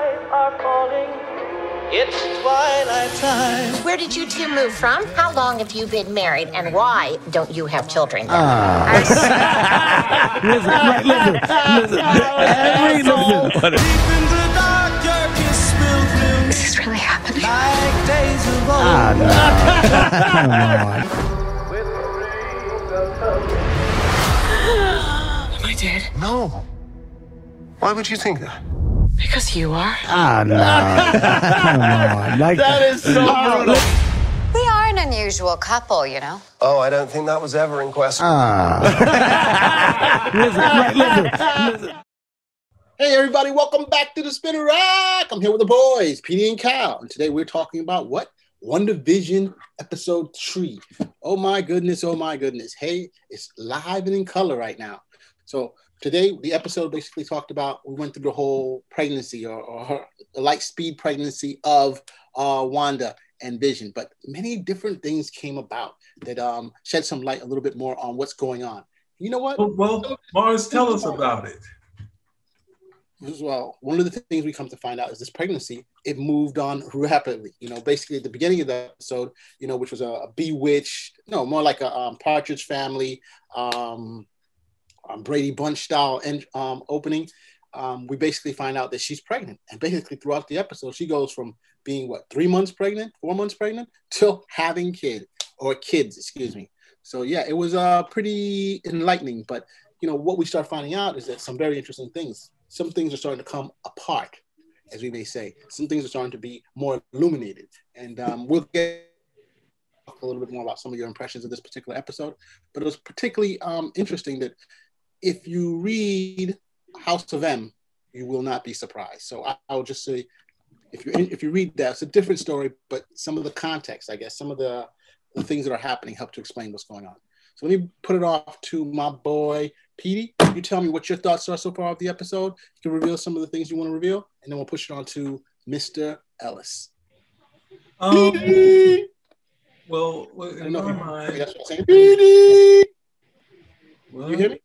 skies are falling. It's twilight time. Where did you two move from? How long have you been married? And why don't you have children? Listen, right, listen, listen. Every, listen. Deep in the dark, darkest spill through This is really happening. like days. Ah, no. With rings of hope. Am I dead? No. Why would you think that? Because you are. Ah, no. Come on. Like, That is so brutal. We are an unusual couple, you know. Oh, I don't think that was ever in question. ah. listen, listen, listen. Hey, everybody, welcome back to the Spinner Rack. I'm here with the boys, Petey and Cal. And today we're talking about what? WandaVision episode three. Oh my goodness, oh my goodness. Hey, it's live and in color right now. So today the episode basically talked about we went through the whole pregnancy or, or her, light speed pregnancy of uh, Wanda and Vision, but many different things came about that um, shed some light a little bit more on what's going on. You know what? Well, well, Mars, tell us about it. as well. One of the things we come to find out is this pregnancy, it moved on rapidly. You know, basically at the beginning of the episode, you know, which was a, a bewitched, no, more like a um, Partridge Family, um, um, Brady Bunch style and um, opening. Um, we basically find out that she's pregnant, and basically throughout the episode, she goes from being what three months pregnant, four months pregnant, till having kid or kids, excuse me. So yeah, it was uh pretty enlightening. But you know what we start finding out is that some very interesting things. Some things are starting to come apart, as we may say. Some things are starting to be more illuminated, and um, we'll get a little bit more about some of your impressions of this particular episode. But it was particularly um, interesting that if you read House of M, you will not be surprised. So I, I'll just say, if you if you read that, it's a different story, but some of the context, I guess, some of the, the things that are happening help to explain what's going on. So let me put it off to my boy Petey. You tell me what your thoughts are so far of the episode. You can reveal some of the things you want to reveal, and then we'll push it on to Mr. Ellis. Um, Petey! well, well, I don't know if you, mind, that's what I'm saying. Petey! well, You hear me?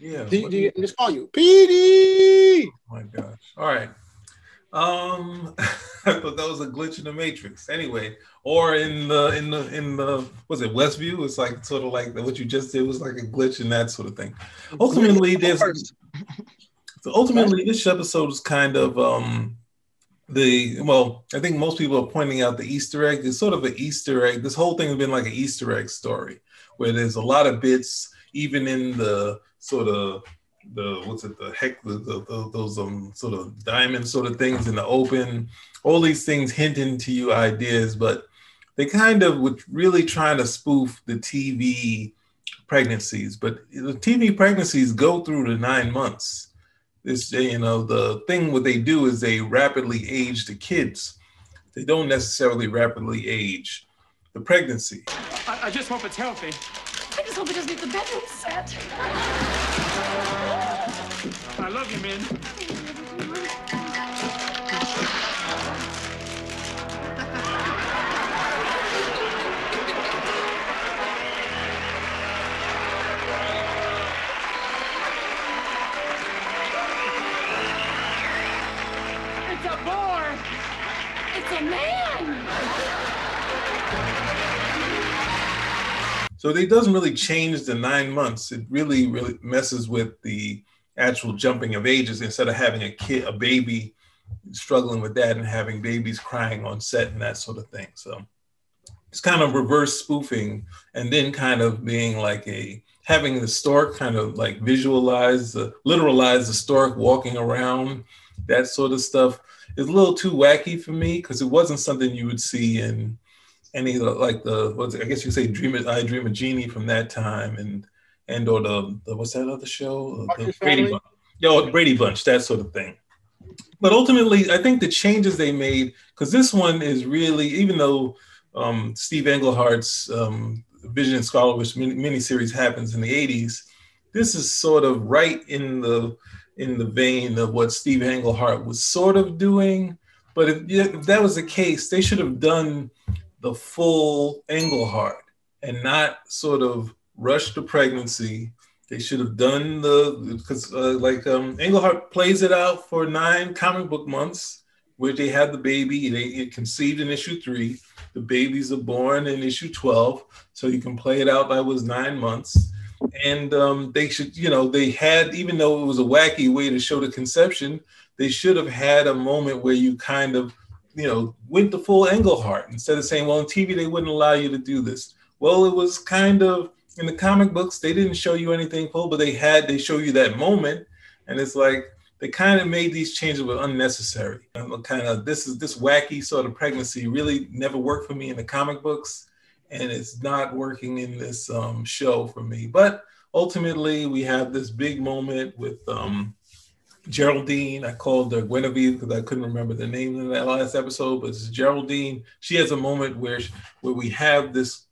Yeah. Do, do you, just call you. PD? oh my gosh. All right. Um, I thought that was a glitch in the matrix. Anyway, or in the in the in the was it Westview? It's like sort of like what you just did was like a glitch and that sort of thing. Ultimately, there's so ultimately this episode is kind of um the well i think most people are pointing out the easter egg it's sort of an easter egg this whole thing has been like an easter egg story where there's a lot of bits even in the sort of the what's it the heck the, the, those um sort of diamond sort of things in the open. All these things hinting to you ideas but they kind of were really trying to spoof the tv pregnancies. But the tv pregnancies go through the nine months. This you know the thing what they do is they rapidly age the kids. They don't necessarily rapidly age the pregnancy. I, I just hope it's healthy. Hope it doesn't get the bedroom set. I love you, man. So it doesn't really change the nine months. It really really messes with the actual jumping of ages instead of having a kid a baby struggling with that and having babies crying on set and that sort of thing. So it's kind of reverse spoofing and then kind of being like a having the stork kind of like visualize the literalize the stork walking around that sort of stuff. Is a little too wacky for me because it wasn't something you would see in any of the like the what's I guess you say Dream I Dream a Genie from that time and and or the, the what's that other show the Brady Bunch, yo Brady Bunch that sort of thing. But ultimately, I think the changes they made because this one is really even though um, Steve Englehart's um, Vision and Scarlet Witch mini miniseries happens in the '80s, this is sort of right in the in the vein of what Steve Englehart was sort of doing. But if, if that was the case, they should have done the full Englehart and not sort of rush the pregnancy They should have done the because uh, like um, Englehart plays it out for nine comic book months where they had the baby. They it conceived in issue three. The babies are born in issue twelve, so you can play it out. That was nine months, and um, they should you know they had even though it was a wacky way to show the conception, they should have had a moment where you kind of you know went the full Englehart instead of saying, well, on TV they wouldn't allow you to do this. Well, it was kind of in the comic books they didn't show you anything full, but they had they show you that moment, and it's like they kind of made these changes were unnecessary. kind of this is this wacky sort of pregnancy really never worked for me in the comic books, and it's not working in this um, show for me. But ultimately, we have this big moment with um, Geraldine. I called her Guinevere because I couldn't remember the name in that last episode, but it's Geraldine. She has a moment where she, where we have this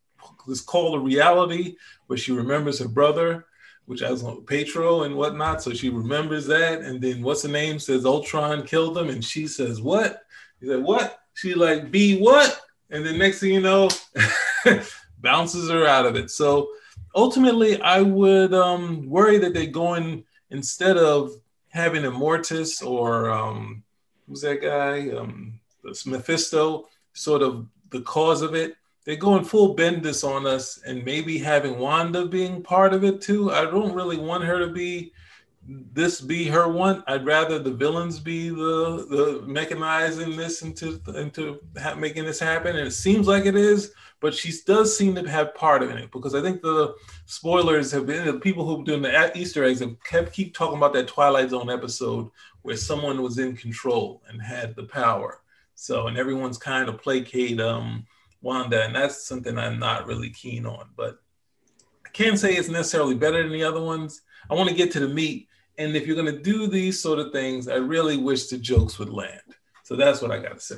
this call to reality where she remembers her brother which has on Pietro and whatnot. So she remembers that. And then what's the name says Ultron killed him. And she says, What? He said, What? She like, Be what? And then next thing you know, bounces her out of it. So ultimately, I would um, worry that they're going instead of having Immortus or um, who's that guy? Um, Mephisto, sort of the cause of it they're going full Bendis on us and maybe having Wanda being part of it too. I don't really want her to be this be her one. I'd rather the villains be the the mechanizing this into into ha- making this happen, and it seems like it is. But she does seem to have part of it because I think the spoilers have been the people who've doing the Easter eggs have kept keep talking about that Twilight Zone episode where someone was in control and had the power. So and everyone's kind of placate um Wanda, and that's something I'm not really keen on. But I can't say it's necessarily better than the other ones. I want to get to the meat, and if you're going to do these sort of things, I really wish the jokes would land. So that's what I got to say.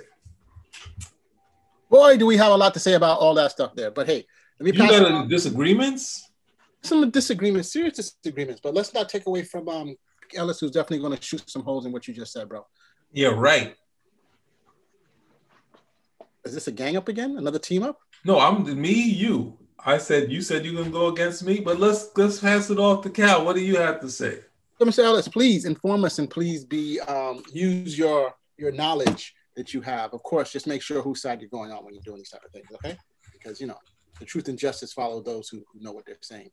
Boy, do we have a lot to say about all that stuff there. But hey, let me you got disagreements? Some disagreements, serious disagreements. But let's not take away from um, Ellis, who's definitely going to shoot some holes in what you just said, bro. Yeah, right. Is this a gang up again? Another team up? No, I'm me, you. I said you said you're gonna go against me, but let's let's pass it off to Cal. What do you have to say? So, Mr. Ellis, please inform us and please be um, use your your knowledge that you have. Of course, just make sure whose side you're going on when you're doing these type of things, okay? Because you know the truth and justice follow those who, who know what they're saying.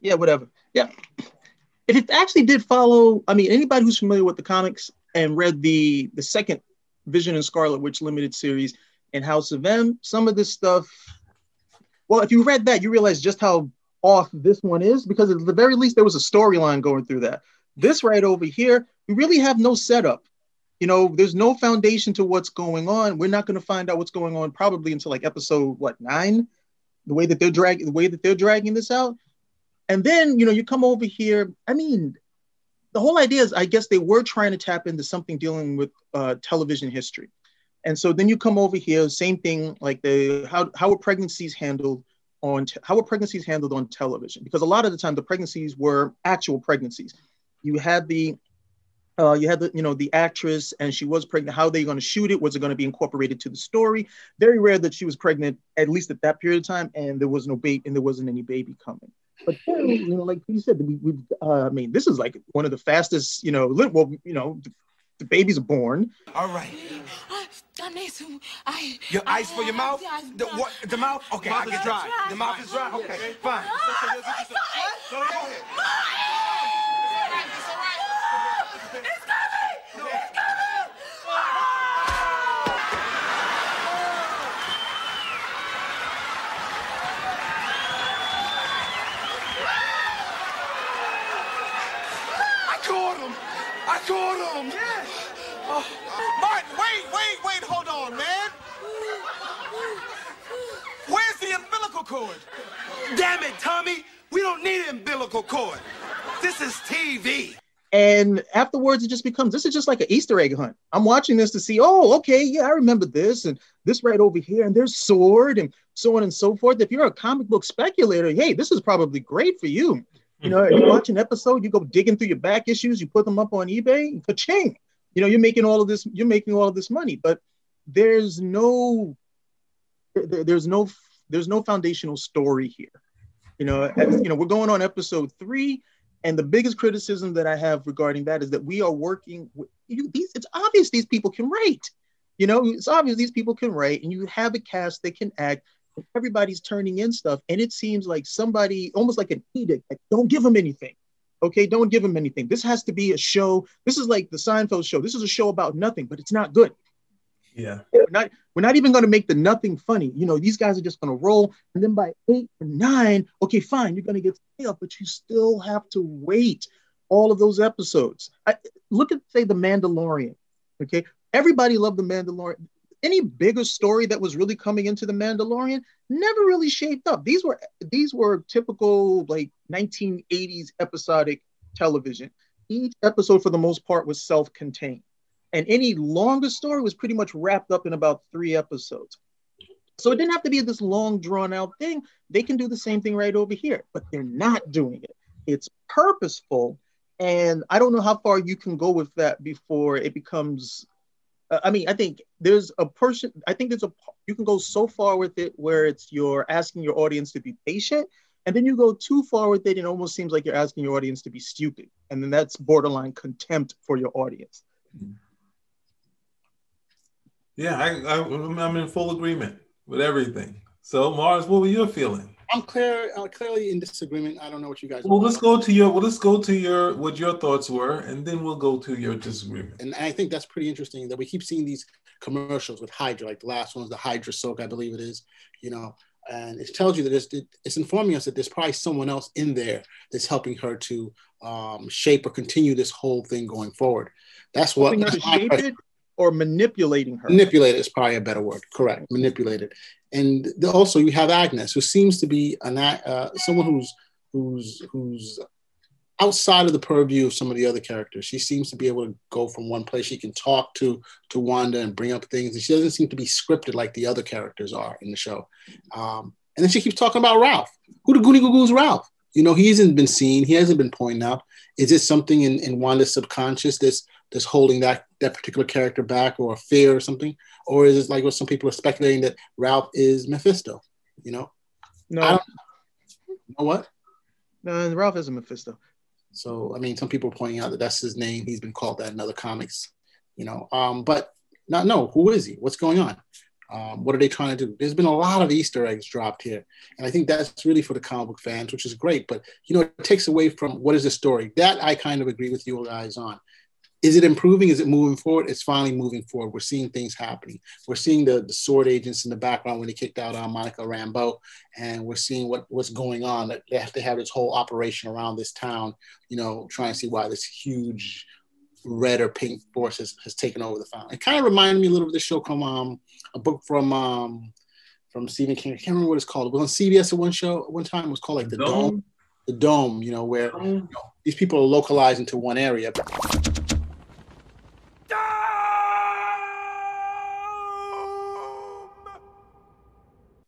Yeah, whatever. Yeah. If it actually did follow, I mean, anybody who's familiar with the comics and read the the second Vision and Scarlet Witch limited series, in House of M. Some of this stuff, well, if you read that, you realize just how off this one is because at the very least there was a storyline going through that. This right over here, we really have no setup. You know, there's no foundation to what's going on. We're not going to find out what's going on probably until like episode what nine, the way that they're dragging the way that they're dragging this out. And then you know you come over here. I mean, the whole idea is I guess they were trying to tap into something dealing with uh, television history. And so then you come over here, same thing, like the how how are pregnancies handled on te- how are pregnancies handled on television? Because a lot of the time the pregnancies were actual pregnancies. You had the uh, you had the you know the actress and she was pregnant. How are they going to shoot it? Was it going to be incorporated to the story? Very rare that she was pregnant at least at that period of time, and there was no baby and there wasn't any baby coming. But then, you know, like you said, we, have uh, I mean, this is like one of the fastest, you know, well, you know, the, the babies are born. All right. Your ice for your mouth? The, what, the mouth? Okay, mouth I get dry. dry. The mouth is dry? Okay, fine. Go umbilical cord. Damn it, Tommy. We don't need an umbilical cord. This is TV. And afterwards, it just becomes this is just like an Easter egg hunt. I'm watching this to see, oh, okay, yeah, I remember this and this right over here, and there's sword and so on and so forth. If you're a comic book speculator, hey, this is probably great for you. You know, you watch an episode, you go digging through your back issues, you put them up on eBay, ka-ching. You know, you're making all of this, you're making all of this money, but there's no, there, there's no there's no foundational story here. You know, as- you know, we're going on episode three, and the biggest criticism that I have regarding that is that we are working with you, these. It's obvious these people can write. You know, it's obvious these people can write, and you have a cast that can act. Everybody's turning in stuff, and it seems like somebody, almost like an edict, like don't give them anything. Okay, don't give them anything. This has to be a show. This is like the Seinfeld show. This is a show about nothing, but it's not good. Yeah. We're not we're not even going to make the nothing funny. You know, these guys are just going to roll, and then by eight or nine, okay, fine, you're going to get payoff, but you still have to wait all of those episodes. I, look at say the Mandalorian. Okay, everybody loved the Mandalorian. Any bigger story that was really coming into the Mandalorian never really shaped up. These were these were typical like 1980s episodic television. Each episode, for the most part, was self-contained and any longer story was pretty much wrapped up in about three episodes. So it didn't have to be this long, drawn out thing. They can do the same thing right over here, but they're not doing it. It's purposeful. And I don't know how far you can go with that before it becomes. Uh, I mean, I think there's a person, I think there's a, you can go so far with it where it's you're asking your audience to be patient. And then you go too far with it, and it almost seems like you're asking your audience to be stupid. And then that's borderline contempt for your audience. Yeah, I, I I'm in full agreement with everything. So Mars, what were your feeling? I'm clear, uh, clearly in disagreement. I don't know what you guys. Well, let's go to your well, let's go to your what your thoughts were, and then we'll go to your disagreement. And I think that's pretty interesting that we keep seeing these commercials with Hydra, like the last one was the Hydra soak, I believe it is, you know, and it tells you that it's, it's informing us that there's probably someone else in there that's helping her to um, shape or continue this whole thing going forward. That's what Helping her to shape it or manipulating her. manipulate is probably a better word. Correct, manipulated. And also you have Agnes, who seems to be an uh, someone who's who's who's outside of the purview of some of the other characters. She seems to be able to go from one place. She can talk to to Wanda and bring up things, and she doesn't seem to be scripted like the other characters are in the show. Um, and then she keeps talking about Ralph. Who the Goonie Goo Goo's Ralph? You know, he hasn't been seen. He hasn't been pointed out. Is this something in, in Wanda's subconscious that's that's holding that that particular character back, or a fear or something? Or is it like what some people are speculating that Ralph is Mephisto? You know, I No, don't you know what. no, Ralph is a Mephisto. So I mean, some people are pointing out that that's his name. He's been called that in other comics, you know. Um, but not no, who is he? What's going on? Um, what are they trying to do? There's been a lot of Easter eggs dropped here, and I think that's really for the comic book fans, which is great. But you know, it takes away from what is the story. That I kind of agree with you guys on. Is it improving? Is it moving forward? It's finally moving forward. We're seeing things happening. We're seeing the, the sword agents in the background when they kicked out uh, Monica Rambeau, and we're seeing what, what's going on. They have to have this whole operation around this town, you know, trying to see why this huge red or pink force has, has taken over the town. It kind of reminded me a little of the show from um, a book from um, from Stephen King. I can't remember what it's called. It was on CBS at one show at one time. It was called like the Dome. Dome? The Dome, you know, where you know, these people are localized into one area.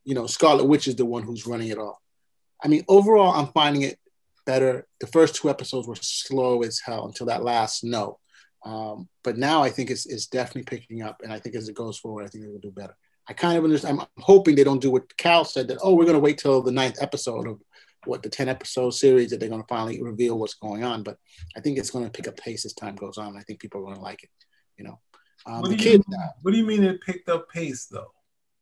You know, Scarlet Witch is the one who's running it all. I mean, overall, I'm finding it better. The first two episodes were slow as hell until that last no. Um, but now I think it's, it's definitely picking up. And I think as it goes forward, I think it will do better. I kind of understand. I'm hoping they don't do what Cal said that, oh, we're going to wait till the ninth episode of what the 10 episode series that they're going to finally reveal what's going on. But I think it's going to pick up pace as time goes on. I think people are going to like it, you know. Um, What do, you, kids, what do you mean it picked up pace though?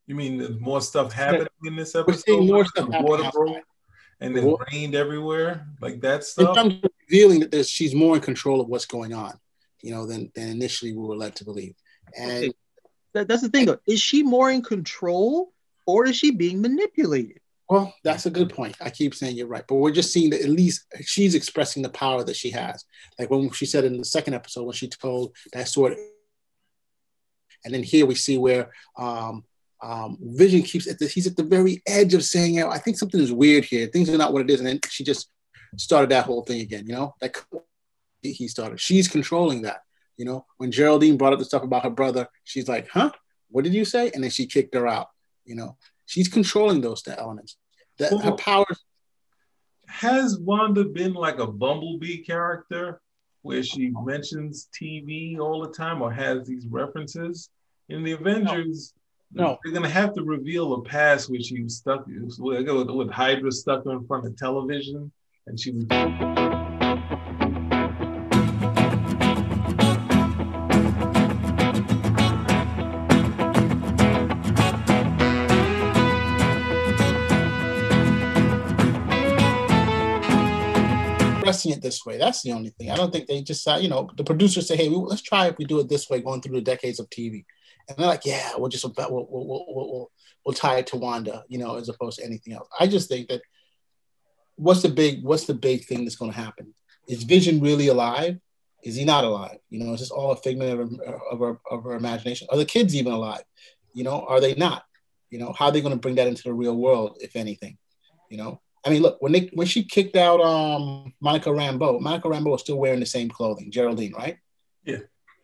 You mean there's more stuff happening in this episode? We're seeing more stuff The happening water outside. broke and it Wa- rained everywhere, like that in stuff. terms of revealing that there's, she's more in control of what's going on, you know, than, than initially we were led to believe. And That, that's the thing, though. Is she more in control or is she being manipulated? well, that's a good point. I keep saying you're right, but we're just seeing that at least she's expressing the power that she has. Like when she said in the second episode when she told that sword, and then here we see where um, um, Vision keeps at the he's at the very edge of saying, "Yeah, I think something is weird here. Things are not what it is," and then she just started that whole thing again. You know, like he- started. She's controlling that. You know, when Geraldine brought up the stuff about her brother, she's like, "Huh? What did you say?" And then she kicked her out. You know, she's controlling those elements. That her powers. Has Wanda been like a bumblebee character where she mentions TV all the time or has these references? In the Avengers, No. No, they're gonna have to reveal a past which she was stuck with, with, with Hydra stuck in front of television, and she was. Pressing it this way. That's the only thing. I don't think they just, uh, you know, the producers say, "Hey, we, let's try if we do it this way, going through the decades of TV," and they're like, "Yeah, we'll just we'll we'll we'll, we'll, we'll, tie it to Wanda, you know, as opposed to anything else." I just think that what's the big what's the big thing that's going to happen? Is Vision really alive? Is he not alive? You know, is this all a figment of, of, our, of our imagination? Are the kids even alive? You know, are they not? You know, how are they going to bring that into the real world, if anything? You know, I mean, look when they when she kicked out um Monica Rambeau, Monica Rambeau was still wearing the same clothing, Geraldine, right? Yeah.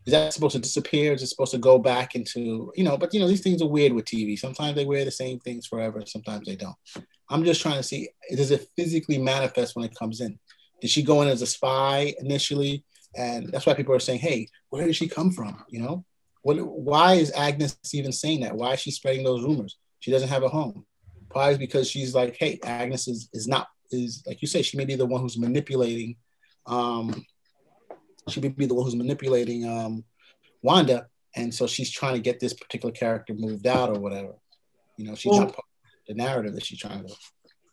Is that supposed to disappear? Is it supposed to go back into you know? But you know, these things are weird with TV. Sometimes they wear the same things forever. Sometimes they don't. I'm just trying to see does it physically manifest when it comes in? Did she go in as a spy initially? And that's why people are saying, "Hey, where did she come from?" You know, what? Why is Agnes even saying that? Why is she spreading those rumors? She doesn't have a home. Probably because she's like, "Hey, Agnes is is not is like you say. She may be the one who's manipulating. Um, she may be the one who's manipulating um, Wanda, and so she's trying to get this particular character moved out or whatever. You know, she's Well- not part of the narrative that she's trying to.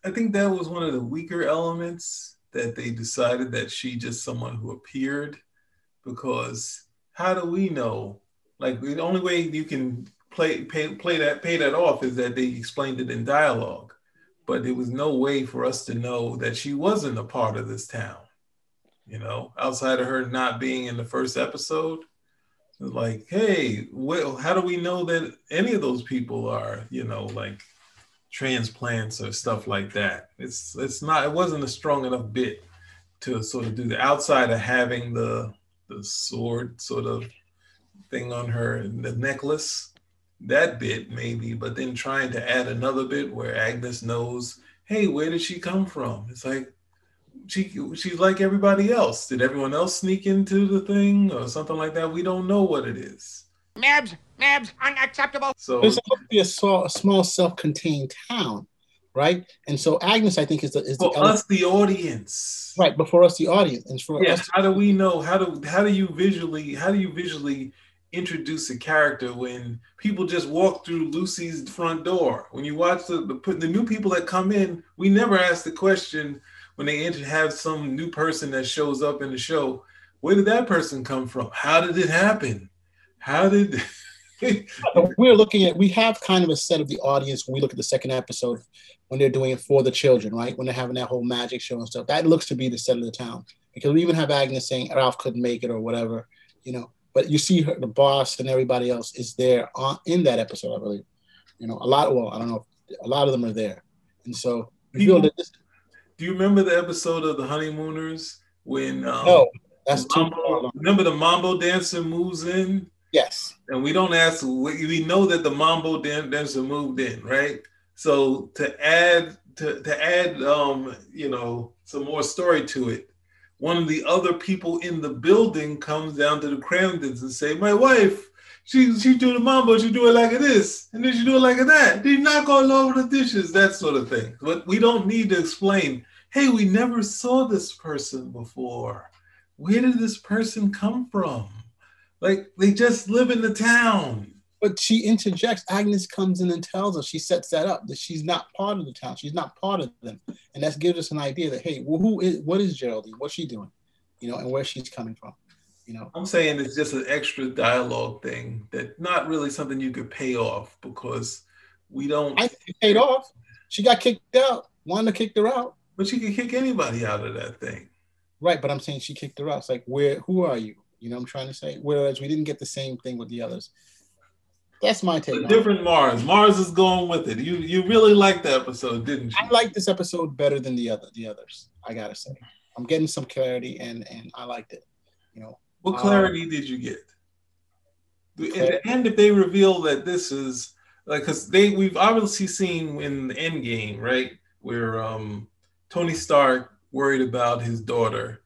I think that was one of the weaker elements that they decided that she just someone who appeared because how do we know? Like the only way you can play pay, play that pay that off is that they explained it in dialogue, but there was no way for us to know that she wasn't a part of this town. You know, outside of her not being in the first episode, like, hey, well, how do we know that any of those people are, you know, like transplants or stuff like that. It's it's not it wasn't a strong enough bit to sort of do the outside of having the the sword sort of thing on her and the necklace. That bit maybe, but then trying to add another bit where Agnes knows, hey, where did she come from? It's like she she's like everybody else. Did everyone else sneak into the thing or something like that? We don't know what it is. Nabs, Nabs, unacceptable. So It's supposed to be a small, a small self-contained town, right? And so Agnes, I think, is the is the for us, the audience, right? But for us, the audience, and for yeah, us, how do we know? How do how do you visually how do you visually introduce a character when people just walk through Lucy's front door? When you watch the the, the new people that come in, we never ask the question when they have some new person that shows up in the show. Where did that person come from? How did it happen? How did we're looking at we have kind of a set of the audience when we look at the second episode when they're doing it for the children, right? When they're having that whole magic show and stuff. That looks to be the set of the town. Because we even have Agnes saying Ralph couldn't make it or whatever, you know. But you see her, the boss and everybody else is there on, in that episode, I believe. You know, a lot. Well, I don't know. A lot of them are there, and so people, feel that this. Do you remember the episode of the Honeymooners when? Um, No, that's the too mambo, remember the mambo dancer moves in. Yes. And we don't ask. We we know that the mambo dan- dancer moved in, right? So to add to to add, um, you know, some more story to it. One of the other people in the building comes down to the Kramdens and say, "My wife, she she do the mambo, she do it like this, and then she do it like that. They knock all over the dishes, that sort of thing." But we don't need to explain. Hey, we never saw this person before. Where did this person come from? Like they just live in the town. But she interjects. Agnes comes in and tells us she sets that up that she's not part of the town. She's not part of them, and that gives us an idea that hey, well, who is what is Geraldine? What's she doing? You know, and where she's coming from. You know, I'm saying it's just an extra dialogue thing that not really something you could pay off because we don't. I paid off. She got kicked out. Wanda kicked her out. But she could kick anybody out of that thing. Right, but I'm saying she kicked her out. It's like where? Who are you? You know, what I'm trying to say. Whereas we didn't get the same thing with the others. That's my take. Different Mars. Mars is going with it. You you really liked the episode, didn't you? I like this episode better than the other the others. I gotta say, I'm getting some clarity, and and I liked it. You know, What Um, clarity did you get? At the end, if they reveal that this is like, because they we've obviously seen in the end game, right, where um Tony Stark worried about his daughter,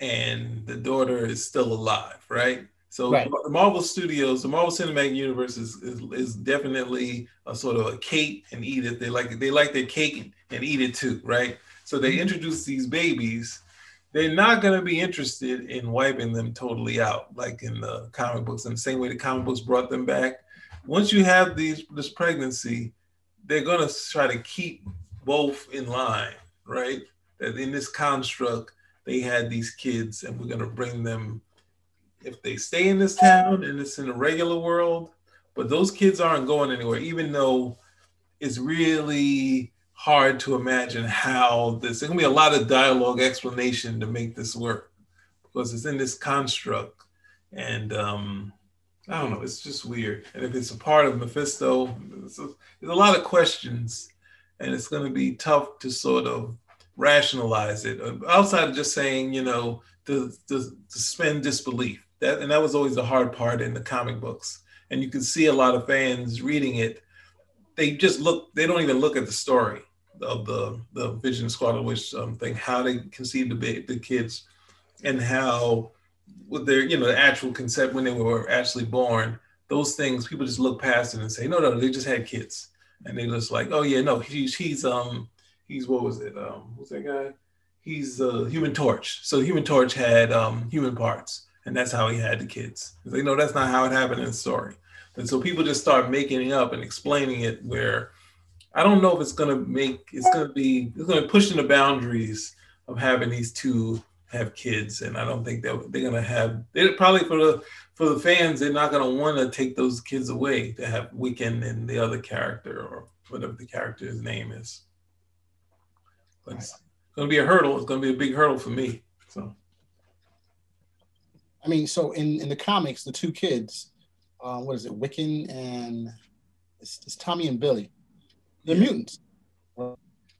and the daughter is still alive, right? So Right. the Marvel Studios, the Marvel Cinematic Universe is, is is definitely a sort of a Kate and eat it. They like they like their cake and eat it too, right? So they introduce these babies. They're not going to be interested in wiping them totally out, like in the comic books. In the same way the comic books brought them back. Once you have these this pregnancy, they're going to try to keep both in line, right? That in this construct, they had these kids, and we're going to bring them if they stay in this town and it's in the regular world, but those kids aren't going anywhere, even though it's really hard to imagine how this, there's gonna be a lot of dialogue explanation to make this work because it's in this construct. And um, I don't know, it's just weird. And if it's a part of Mephisto, it's a, there's a lot of questions and it's gonna be tough to sort of rationalize it uh, outside of just saying, you know, to, to, to suspend disbelief. That and that was always the hard part in the comic books. And you can see a lot of fans reading it. They just look. They don't even look at the story of the the Vision Scarlet Witch um, thing. How they conceived the the kids, and how with their you know the actual concept when they were actually born. Those things people just look past it and say, no, no, they just had kids, and they just like, oh yeah, no, he's he's um he's what was it um what's that guy? He's uh, Human Torch. So Human Torch had um, human parts, and that's how he had the kids. They know that's not how it happened in the story. And so people just start making it up and explaining it. Where I don't know if it's gonna make it's gonna be it's gonna push pushing the boundaries of having these two have kids, and I don't think that they're gonna have. They're probably for the for the fans, they're not gonna want to take those kids away to have Wiccan and the other character or whatever the character's name is. But it's gonna be a hurdle. It's gonna be a big hurdle for me. So I mean, so in in the comics, the two kids, um, what is it, Wiccan and it's, it's Tommy and Billy, they're mutants.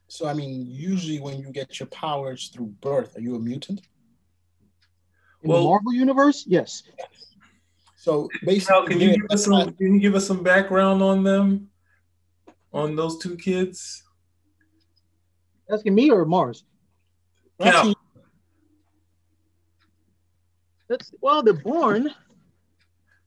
So I mean, usually when you get your powers through birth, are you a mutant? In the Marvel universe, yes. So Now, basically, can you give us some? Can you give us some background on them, on those two kids? Asking me or Mars? Cal. That's well, they're born.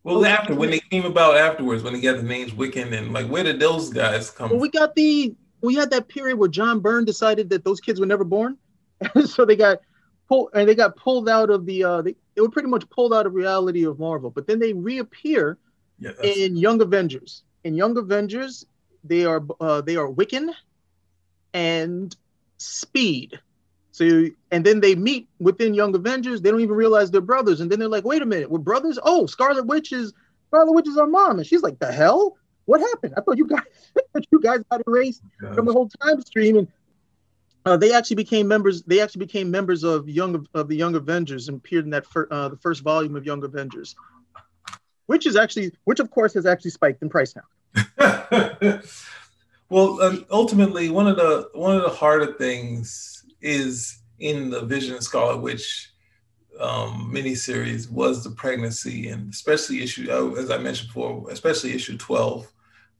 Well, after when they came about afterwards, when they got the names Wiccan and like, where did those guys come? Well, we got the we had that period where John Byrne decided that those kids were never born, so they got pulled and they got pulled out of the uh they, they were pretty much pulled out of reality of Marvel, but then they reappear Yeah, in Young Avengers. In Young Avengers, they are uh, they are Wiccan and Speed. So and then they meet within Young Avengers. They don't even realize they're brothers, and then they're like, "Wait a minute, we're brothers." Oh, Scarlet Witch is Scarlet Witch is our mom, and she's like, "The hell? What happened? I thought you guys you guys got erased from the whole time stream." And uh, they actually became members. They actually became members of Young of the Young Avengers and appeared in that fir- uh, the first volume of Young Avengers, which is actually which of course has actually spiked in price now. well, um, ultimately, one of the one of the harder things is in the Vision Scarlet Witch um, miniseries was the pregnancy, and especially issue uh, as I mentioned before, especially issue twelve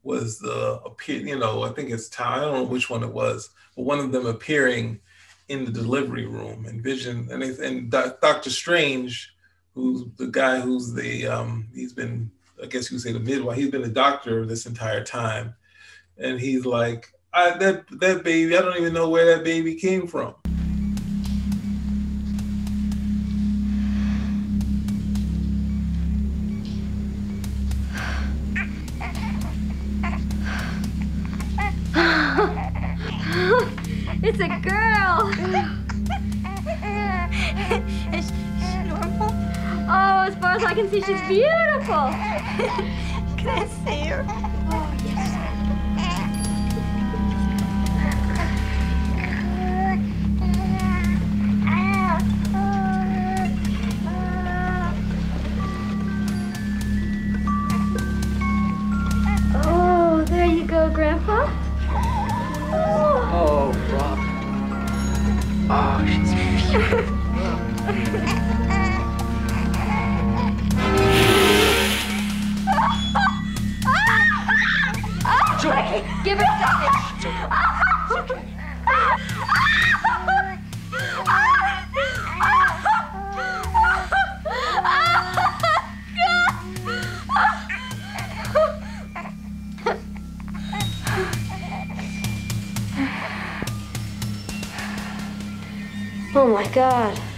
was the appear. You know, I think it's time. I don't know which one it was, but one of them appearing in the delivery room and Vision and and Doctor Strange, who's the guy who's the um, he's been I guess you would say the midwife. He's been a doctor this entire time, and he's like, I, that that baby. I don't even know where that baby came from. it's a girl. Is she normal? Oh, as far as I can see, she's beautiful. can I see her? Yeah. god.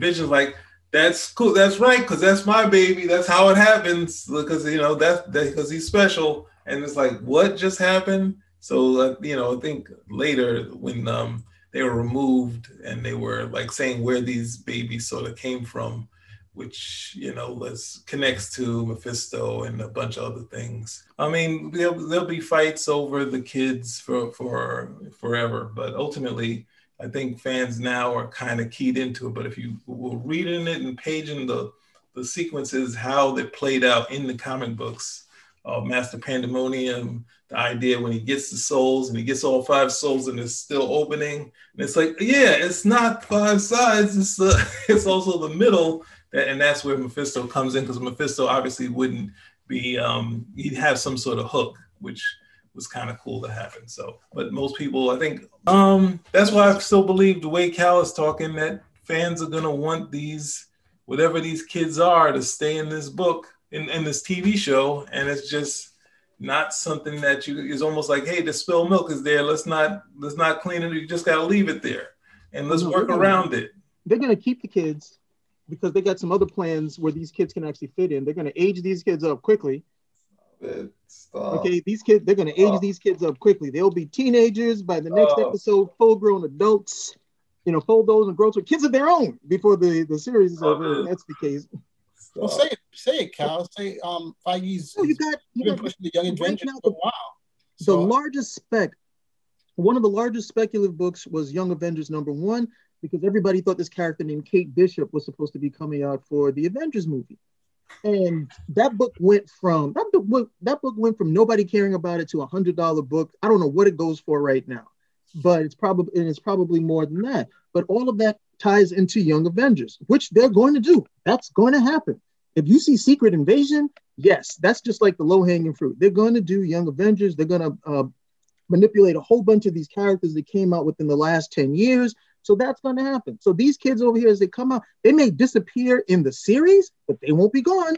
Vision's like, that's cool. That's right, because that's my baby. That's how it happens. Because you know that's because he's special. And it's like, what just happened? So uh, you know, I think later when um, they were removed and they were like saying where these babies sort of came from, which you know was connects to Mephisto and a bunch of other things. I mean, there'll, there'll be fights over the kids for for forever, but ultimately, I think fans now are kind of keyed into it. But if you were reading it and paging the the sequences, how they played out in the comic books, uh, Master Pandemonium, the idea when he gets the souls and he gets all five souls and it's still opening, and it's like, yeah, it's not five sides, it's it's also the middle, and that's where Mephisto comes in because Mephisto obviously wouldn't be, um, he'd have some sort of hook, which was kind of cool to happen. So, but most people, I think, um, that's why I still believe the way Cal is talking that fans are gonna want these, whatever these kids are, to stay in this book, in, in this TV show, and it's just not something that you is almost like, hey, the spilled milk is there. Let's not let's not clean it. You just gotta leave it there, and let's No, work gonna- around it. They're gonna keep the kids because they got some other plans where these kids can actually fit in. They're gonna age these kids up quickly. Okay, these kids, they're gonna age these kids up quickly. They'll be teenagers by the next Oh. episode, full-grown adults. You know, full those and grown to kids of their own before the the series is over. If that's the case. Well, say it, say it, Cal. Say um, Feige's. Oh, you got you been got pushing the Young right Avengers now, for a while. the largest spec one of the largest speculative books was young avengers number one because everybody thought this character named kate bishop was supposed to be coming out for the avengers movie and that book went from that book that book went from nobody caring about it to a hundred dollar book. I don't know what it goes for right now but it's probably and it's probably more than that. But all of that ties into young avengers which they're going to do. That's going to happen. If you see secret invasion yes that's just like the low hanging fruit. They're going to do young avengers. They're going to uh, manipulate a whole bunch of these characters that came out within the last 10 years so that's going to happen. So these kids over here as they come out they may disappear in the series but they won't be gone.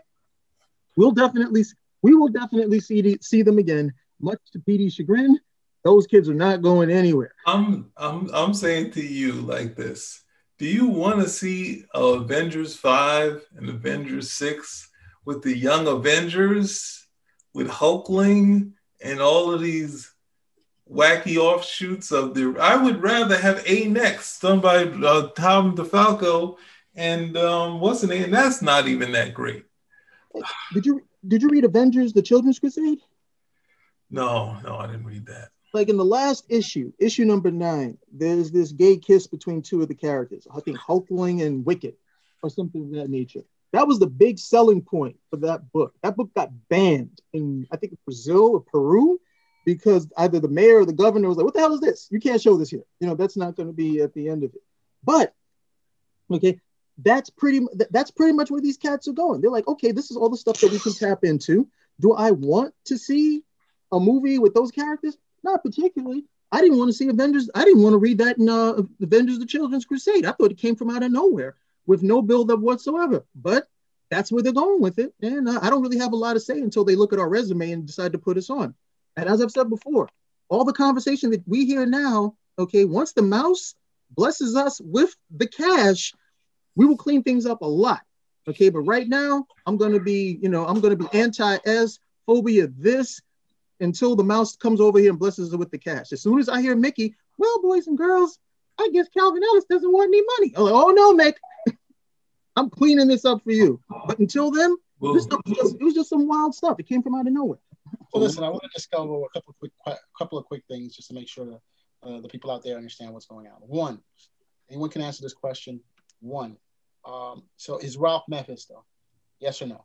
We'll definitely we will definitely see see them again. Much to PD's chagrin those kids are not going anywhere. I'm I'm I'm saying to you like this. Do you want to see Avengers 5 and Avengers 6 with the young Avengers with Hulkling and all of these wacky offshoots of the I would rather have A next done by uh, Tom DeFalco and um, what's the name? That's not even that great. did you did you read avengers the children's crusade No, no, I didn't read that. like in the last issue, issue number nine, there's this gay kiss between two of the characters. I think Hulkling and Wiccan, or something of that nature. That was the big selling point for that book. That book got banned in I think Brazil or Peru because either the mayor or the governor was like, "What the hell is this? You can't show this here." You know, that's not going to be at the end of it. But okay, that's pretty. That's pretty much where these cats are going. They're like, "Okay, this is all the stuff that we can tap into." Do I want to see a movie with those characters? Not particularly. I didn't want to see Avengers. I didn't want to read that in uh, Avengers: The Children's Crusade. I thought it came from out of nowhere with no build up whatsoever. But that's where they're going with it, and uh, I don't really have a lot to say until they look at our resume and decide to put us on. And as I've said before, all the conversation that we hear now, okay, once the mouse blesses us with the cash, we will clean things up a lot. Okay, but right now, I'm gonna be, you know, I'm gonna be anti-S, phobia this, until the mouse comes over here and blesses us with the cash. As soon as I hear Mickey, well, boys and girls, I guess Calvin Ellis doesn't want any money. Like, oh no, Mick, I'm cleaning this up for you. But until then, this stuff was just, it was just some wild stuff. It came from out of nowhere. So listen, I want to just go over a couple of quick, a couple of quick things just to make sure that uh, the people out there understand what's going on. One, anyone can answer this question. One, um, so is Ralph Mephisto? Yes or no?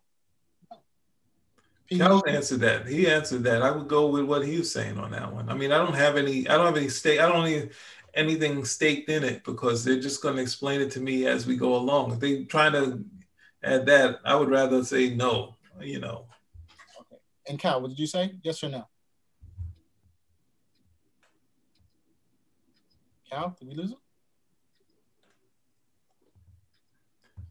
Cal answered that. He answered that. I would go with what he was saying on that one. I mean, I don't have any. I don't have any stake. I don't need anything staked in it because they're just going to explain it to me as we go along. If they trying to add that, I would rather say no. You know. And Cal, what did you say? Yes or no? Cal, did we lose him?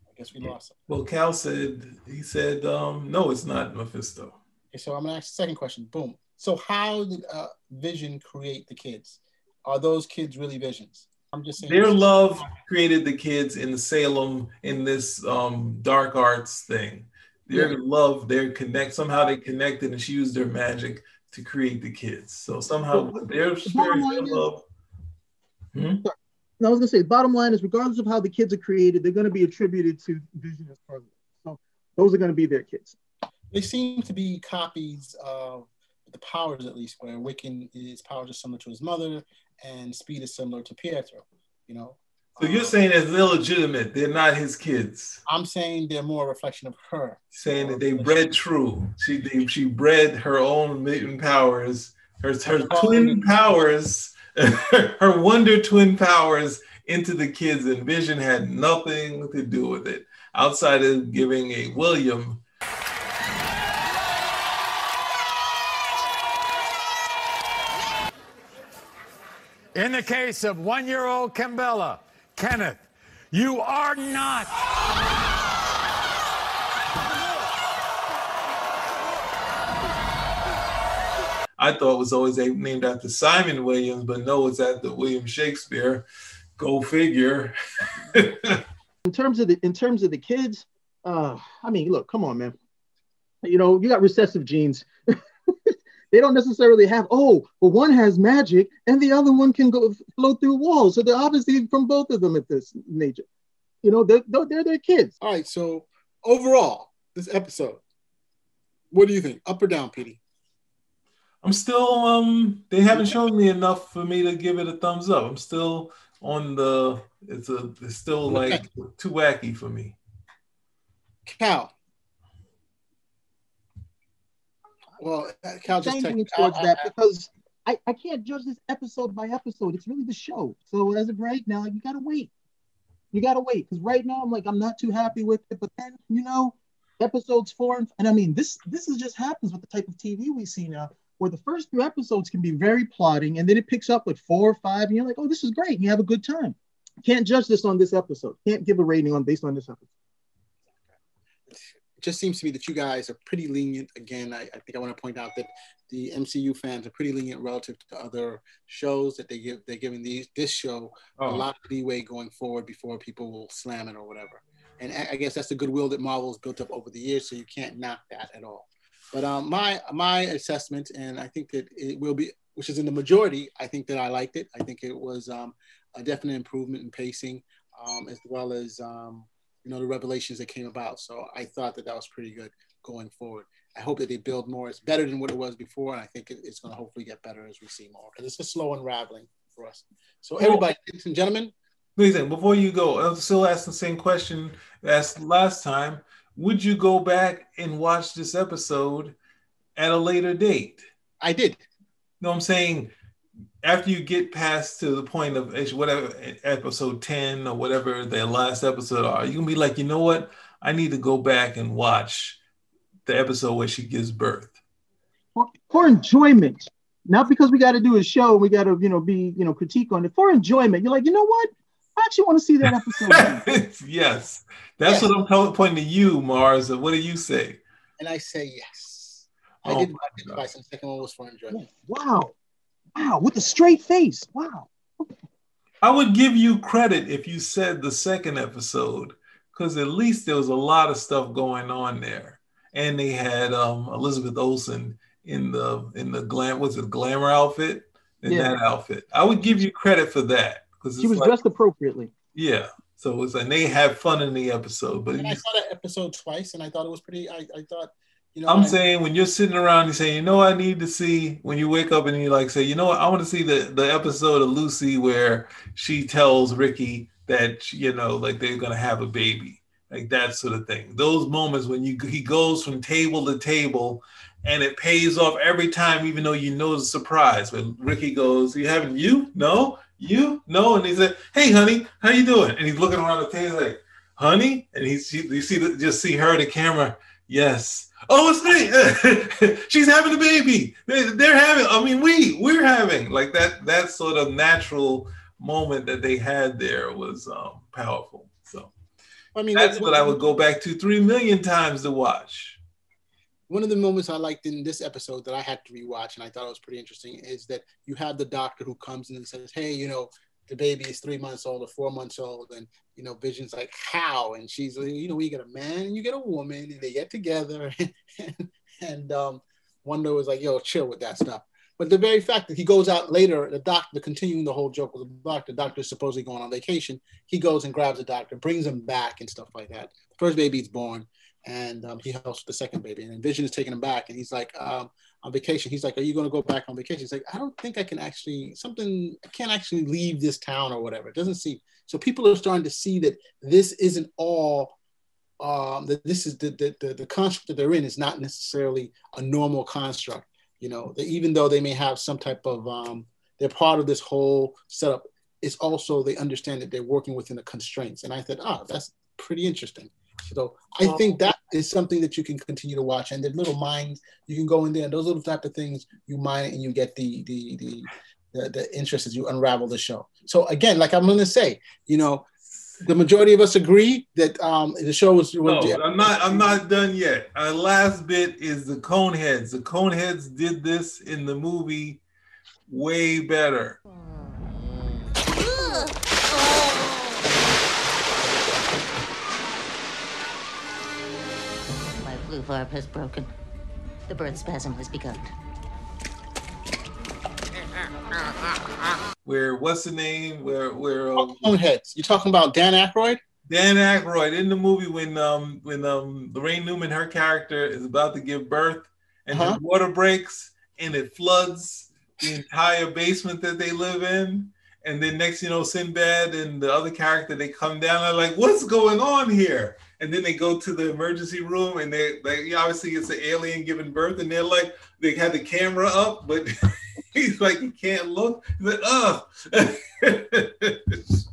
I guess we lost him. Well, Cal said he said um, no, it's not Mephisto. Okay, so I'm gonna ask the second question. Boom. So how did uh, Vision create the kids? Are those kids really visions? I'm just saying. Their love created the kids in Salem in this um, dark arts thing. Their Yeah. love, their connect somehow they connected, and she used their magic to create the kids. So somehow Well, their the spirit, bottom their line is- love. Hmm? No, I was gonna say, bottom line is, regardless of how the kids are created, they're gonna be attributed to Vision as Scarlet. So those are gonna be their kids. They seem to be copies of the powers, at least, where Wiccan is powers are similar to his mother, and Speed is similar to Pietro. You know, So you're saying it's illegitimate? They're not his kids. I'm saying they're more a reflection of her. Saying that they bred true. She they, she bred her own mutant powers, her her twin powers, her wonder twin powers into the kids, and Vision had nothing to do with it outside of giving a William In the case of one year old Cambella, Kenneth, you are not. I thought it was always named after Simon Williams, but no, it's after William Shakespeare. Go figure. In terms of the in terms of the kids, uh, I mean, look, come on, man. You know, you got recessive genes. they don't necessarily have. Oh, well, one has magic, and the other one can go flow through walls. So they're obviously from both of them at this nature. You know, they're they're, they're their kids. All right. So overall, this episode, what do you think? Up or down, Petey? I'm still um they haven't shown me enough for me to give it a thumbs up. I'm still on the it's a it's still like too wacky for me. Cal. Well, uh, Cal just towards I- that I- because I, I can't judge this episode by episode. It's really the show. So as of right now, you gotta wait. You gotta wait because right now I'm like I'm not too happy with it. But then you know, episodes four and, and I mean this this is just happens with the type of TV we see now, where the first few episodes can be very plotting and then it picks up with four or five and you're like, oh, this is great. And you have a good time. Can't judge this on this episode. Can't give a rating on based on this episode. It just seems to me that you guys are pretty lenient. Again, I, I think I want to point out that the MCU fans are pretty lenient relative to other shows that they give. They're giving these this show a Oh. lot of leeway going forward before people will slam it or whatever. And I, I guess that's the goodwill that Marvel's built up over the years, so you can't knock that at all. But um, my my assessment, and I think that it will be, which is in the majority, I think that I liked it. I think it was um, a definite improvement in pacing, um, as well as um, you know the revelations that came about. So I thought that that was pretty good going forward. I hope that they build more. It's better than what it was before, and I think it- it's going to hopefully get better as we see more because it's a slow unraveling for us. So everybody, ladies and gentlemen, Listen, before you go, I'll still ask the same question as last time. Would you go back and watch this episode at a later date? I did. No, I'm saying after you get past to the point of whatever episode 10 or whatever the last episode are, you can be like, you know what? I need to go back and watch the episode where she gives birth. for, for enjoyment, not because we got to do a show. And we got to, you know, be, you know, critique on it for enjoyment. You're like, you know what? I actually want to see that episode. yes. That's Yes. what I'm pointing to you, Mars. What do you say? and I say yes. I Oh did my watch it twice, and the second one was for enjoyment. wow, wow, with a straight face. Wow. I would give you credit if you said the second episode, because at least there was a lot of stuff going on there, and they had um, Elizabeth Olsen in the in the glam was it glamour outfit in Yeah. that outfit. I would give you credit for that because She was dressed appropriately. yeah. So it's and they had fun in the episode, but And I saw that episode twice, and I thought it was pretty. I, I thought, you know, I'm I- saying when you're sitting around, you say, you know, I need to see when you wake up and you like say, you know what, I want to see the the episode of Lucy where she tells Ricky that you know, like they're gonna have a baby. like that sort of thing. Those moments when you he goes from table to table, and it pays off every time, even though you know it's a surprise. When Ricky goes, "You having you? No, you no," and he said, "Hey, honey, how you doing?" And he's looking around the table like, "Honey," and he's you see the, just see her the camera. Yes. Oh, it's me. She's having a baby. They, they're having. I mean, we we're having like that. That sort of natural moment that they had there was um, powerful. So, I mean, that's what I would go back to three million times to watch. One of the moments I liked in this episode that I had to rewatch and I thought it was pretty interesting is that you have the doctor who comes in and says, "Hey, you know, the baby is three months old or four months old," and you know, Vision's like, "How?" And she's "You know, you get a man and you get a woman, and they get together." and, and um, Wanda was like, "Yo, chill with that stuff." But the very fact that he goes out later, the doctor, continuing the whole joke with the doctor, the doctor is supposedly going on vacation. He goes and grabs the doctor, brings him back, and stuff like that. First baby is born, and um, he helps the second baby. And Vision is taking him back, and he's like, um, on vacation. He's like, "Are you going to go back on vacation?" He's like, "I don't think I can actually something. I can't actually leave this town or whatever. It doesn't seem." So people are starting to see that this isn't all. Um, that this is the, the the the construct that they're in is not necessarily a normal construct you know even though they may have some type of um, they're part of this whole setup it's also they understand that they're working within the constraints and i thought oh that's pretty interesting so i think that is something that you can continue to watch and the little mines you can go in there and those little type of things you mine and you get the the the the, the interest as you unravel the show so again like i'm going to say you know the majority of us agree that um, the show was. No, I'm not. I'm not done yet. Our last bit is the Coneheads. The Coneheads did this in the movie way better. My flu has broken. The birth spasm has begun. Where what's the name? Where where um, Coneheads. You talking about Dan Aykroyd? Dan Aykroyd in the movie when um when um Laraine Newman, her character, is about to give birth and Uh-huh. the water breaks and it floods the entire basement that they live in. And then next, you know, Sinbad and the other character, they come down. They're like, "What's going on here?" And then they go to the emergency room, and they like obviously it's an alien giving birth, and they're like, they had the camera up, but he's like, he can't look. He's like, "Oh."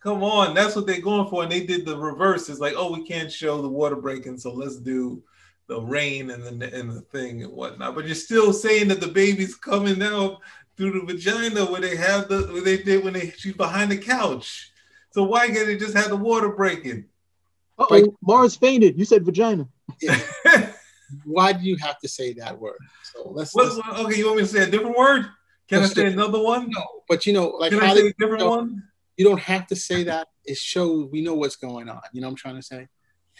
Come on, that's what they're going for. And they did the reverse. It's like, oh, we can't show the water breaking, so let's do the rain and the and the thing and whatnot. But you're still saying that the baby's coming out through the vagina where they have the where they did when they she's behind the couch. So why can't they just have the water breaking? Oh, Mars fainted. You said vagina. Why do you have to say that word? So let's. What- let's- okay, you want me to say a different word? Can I say do- another one? No, but you know, like Can I say a different you know, one? You don't have to say that. It shows we know what's going on. You know what I'm trying to say?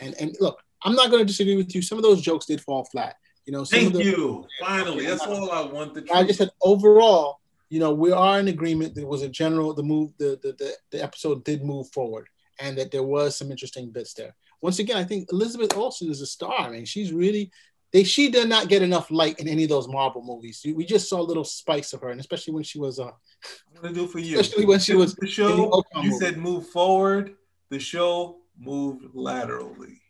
And and look, I'm not going to disagree with you. Some of those jokes did fall flat. You know, some Thank of the, you. Finally, that's all I want. The I just said overall, you know, we are in agreement. There was a general the move the the, the the episode did move forward, and that there was some interesting bits there. Once again, I think Elizabeth Olsen is a star. I mean, she's really they she did not get enough light in any of those Marvel movies. We just saw little spikes of her, and especially when she was uh, I'm gonna do for you. especially when she was the in the show. You movie. said move forward. The show moved laterally.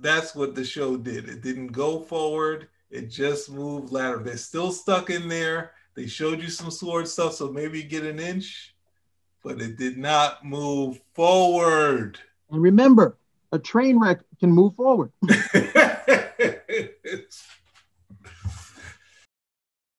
That's what the show did. It didn't go forward. It just moved lateral. They're still stuck in there. They showed you some sword stuff, so maybe you get an inch, but it did not move forward. And remember, a train wreck can move forward.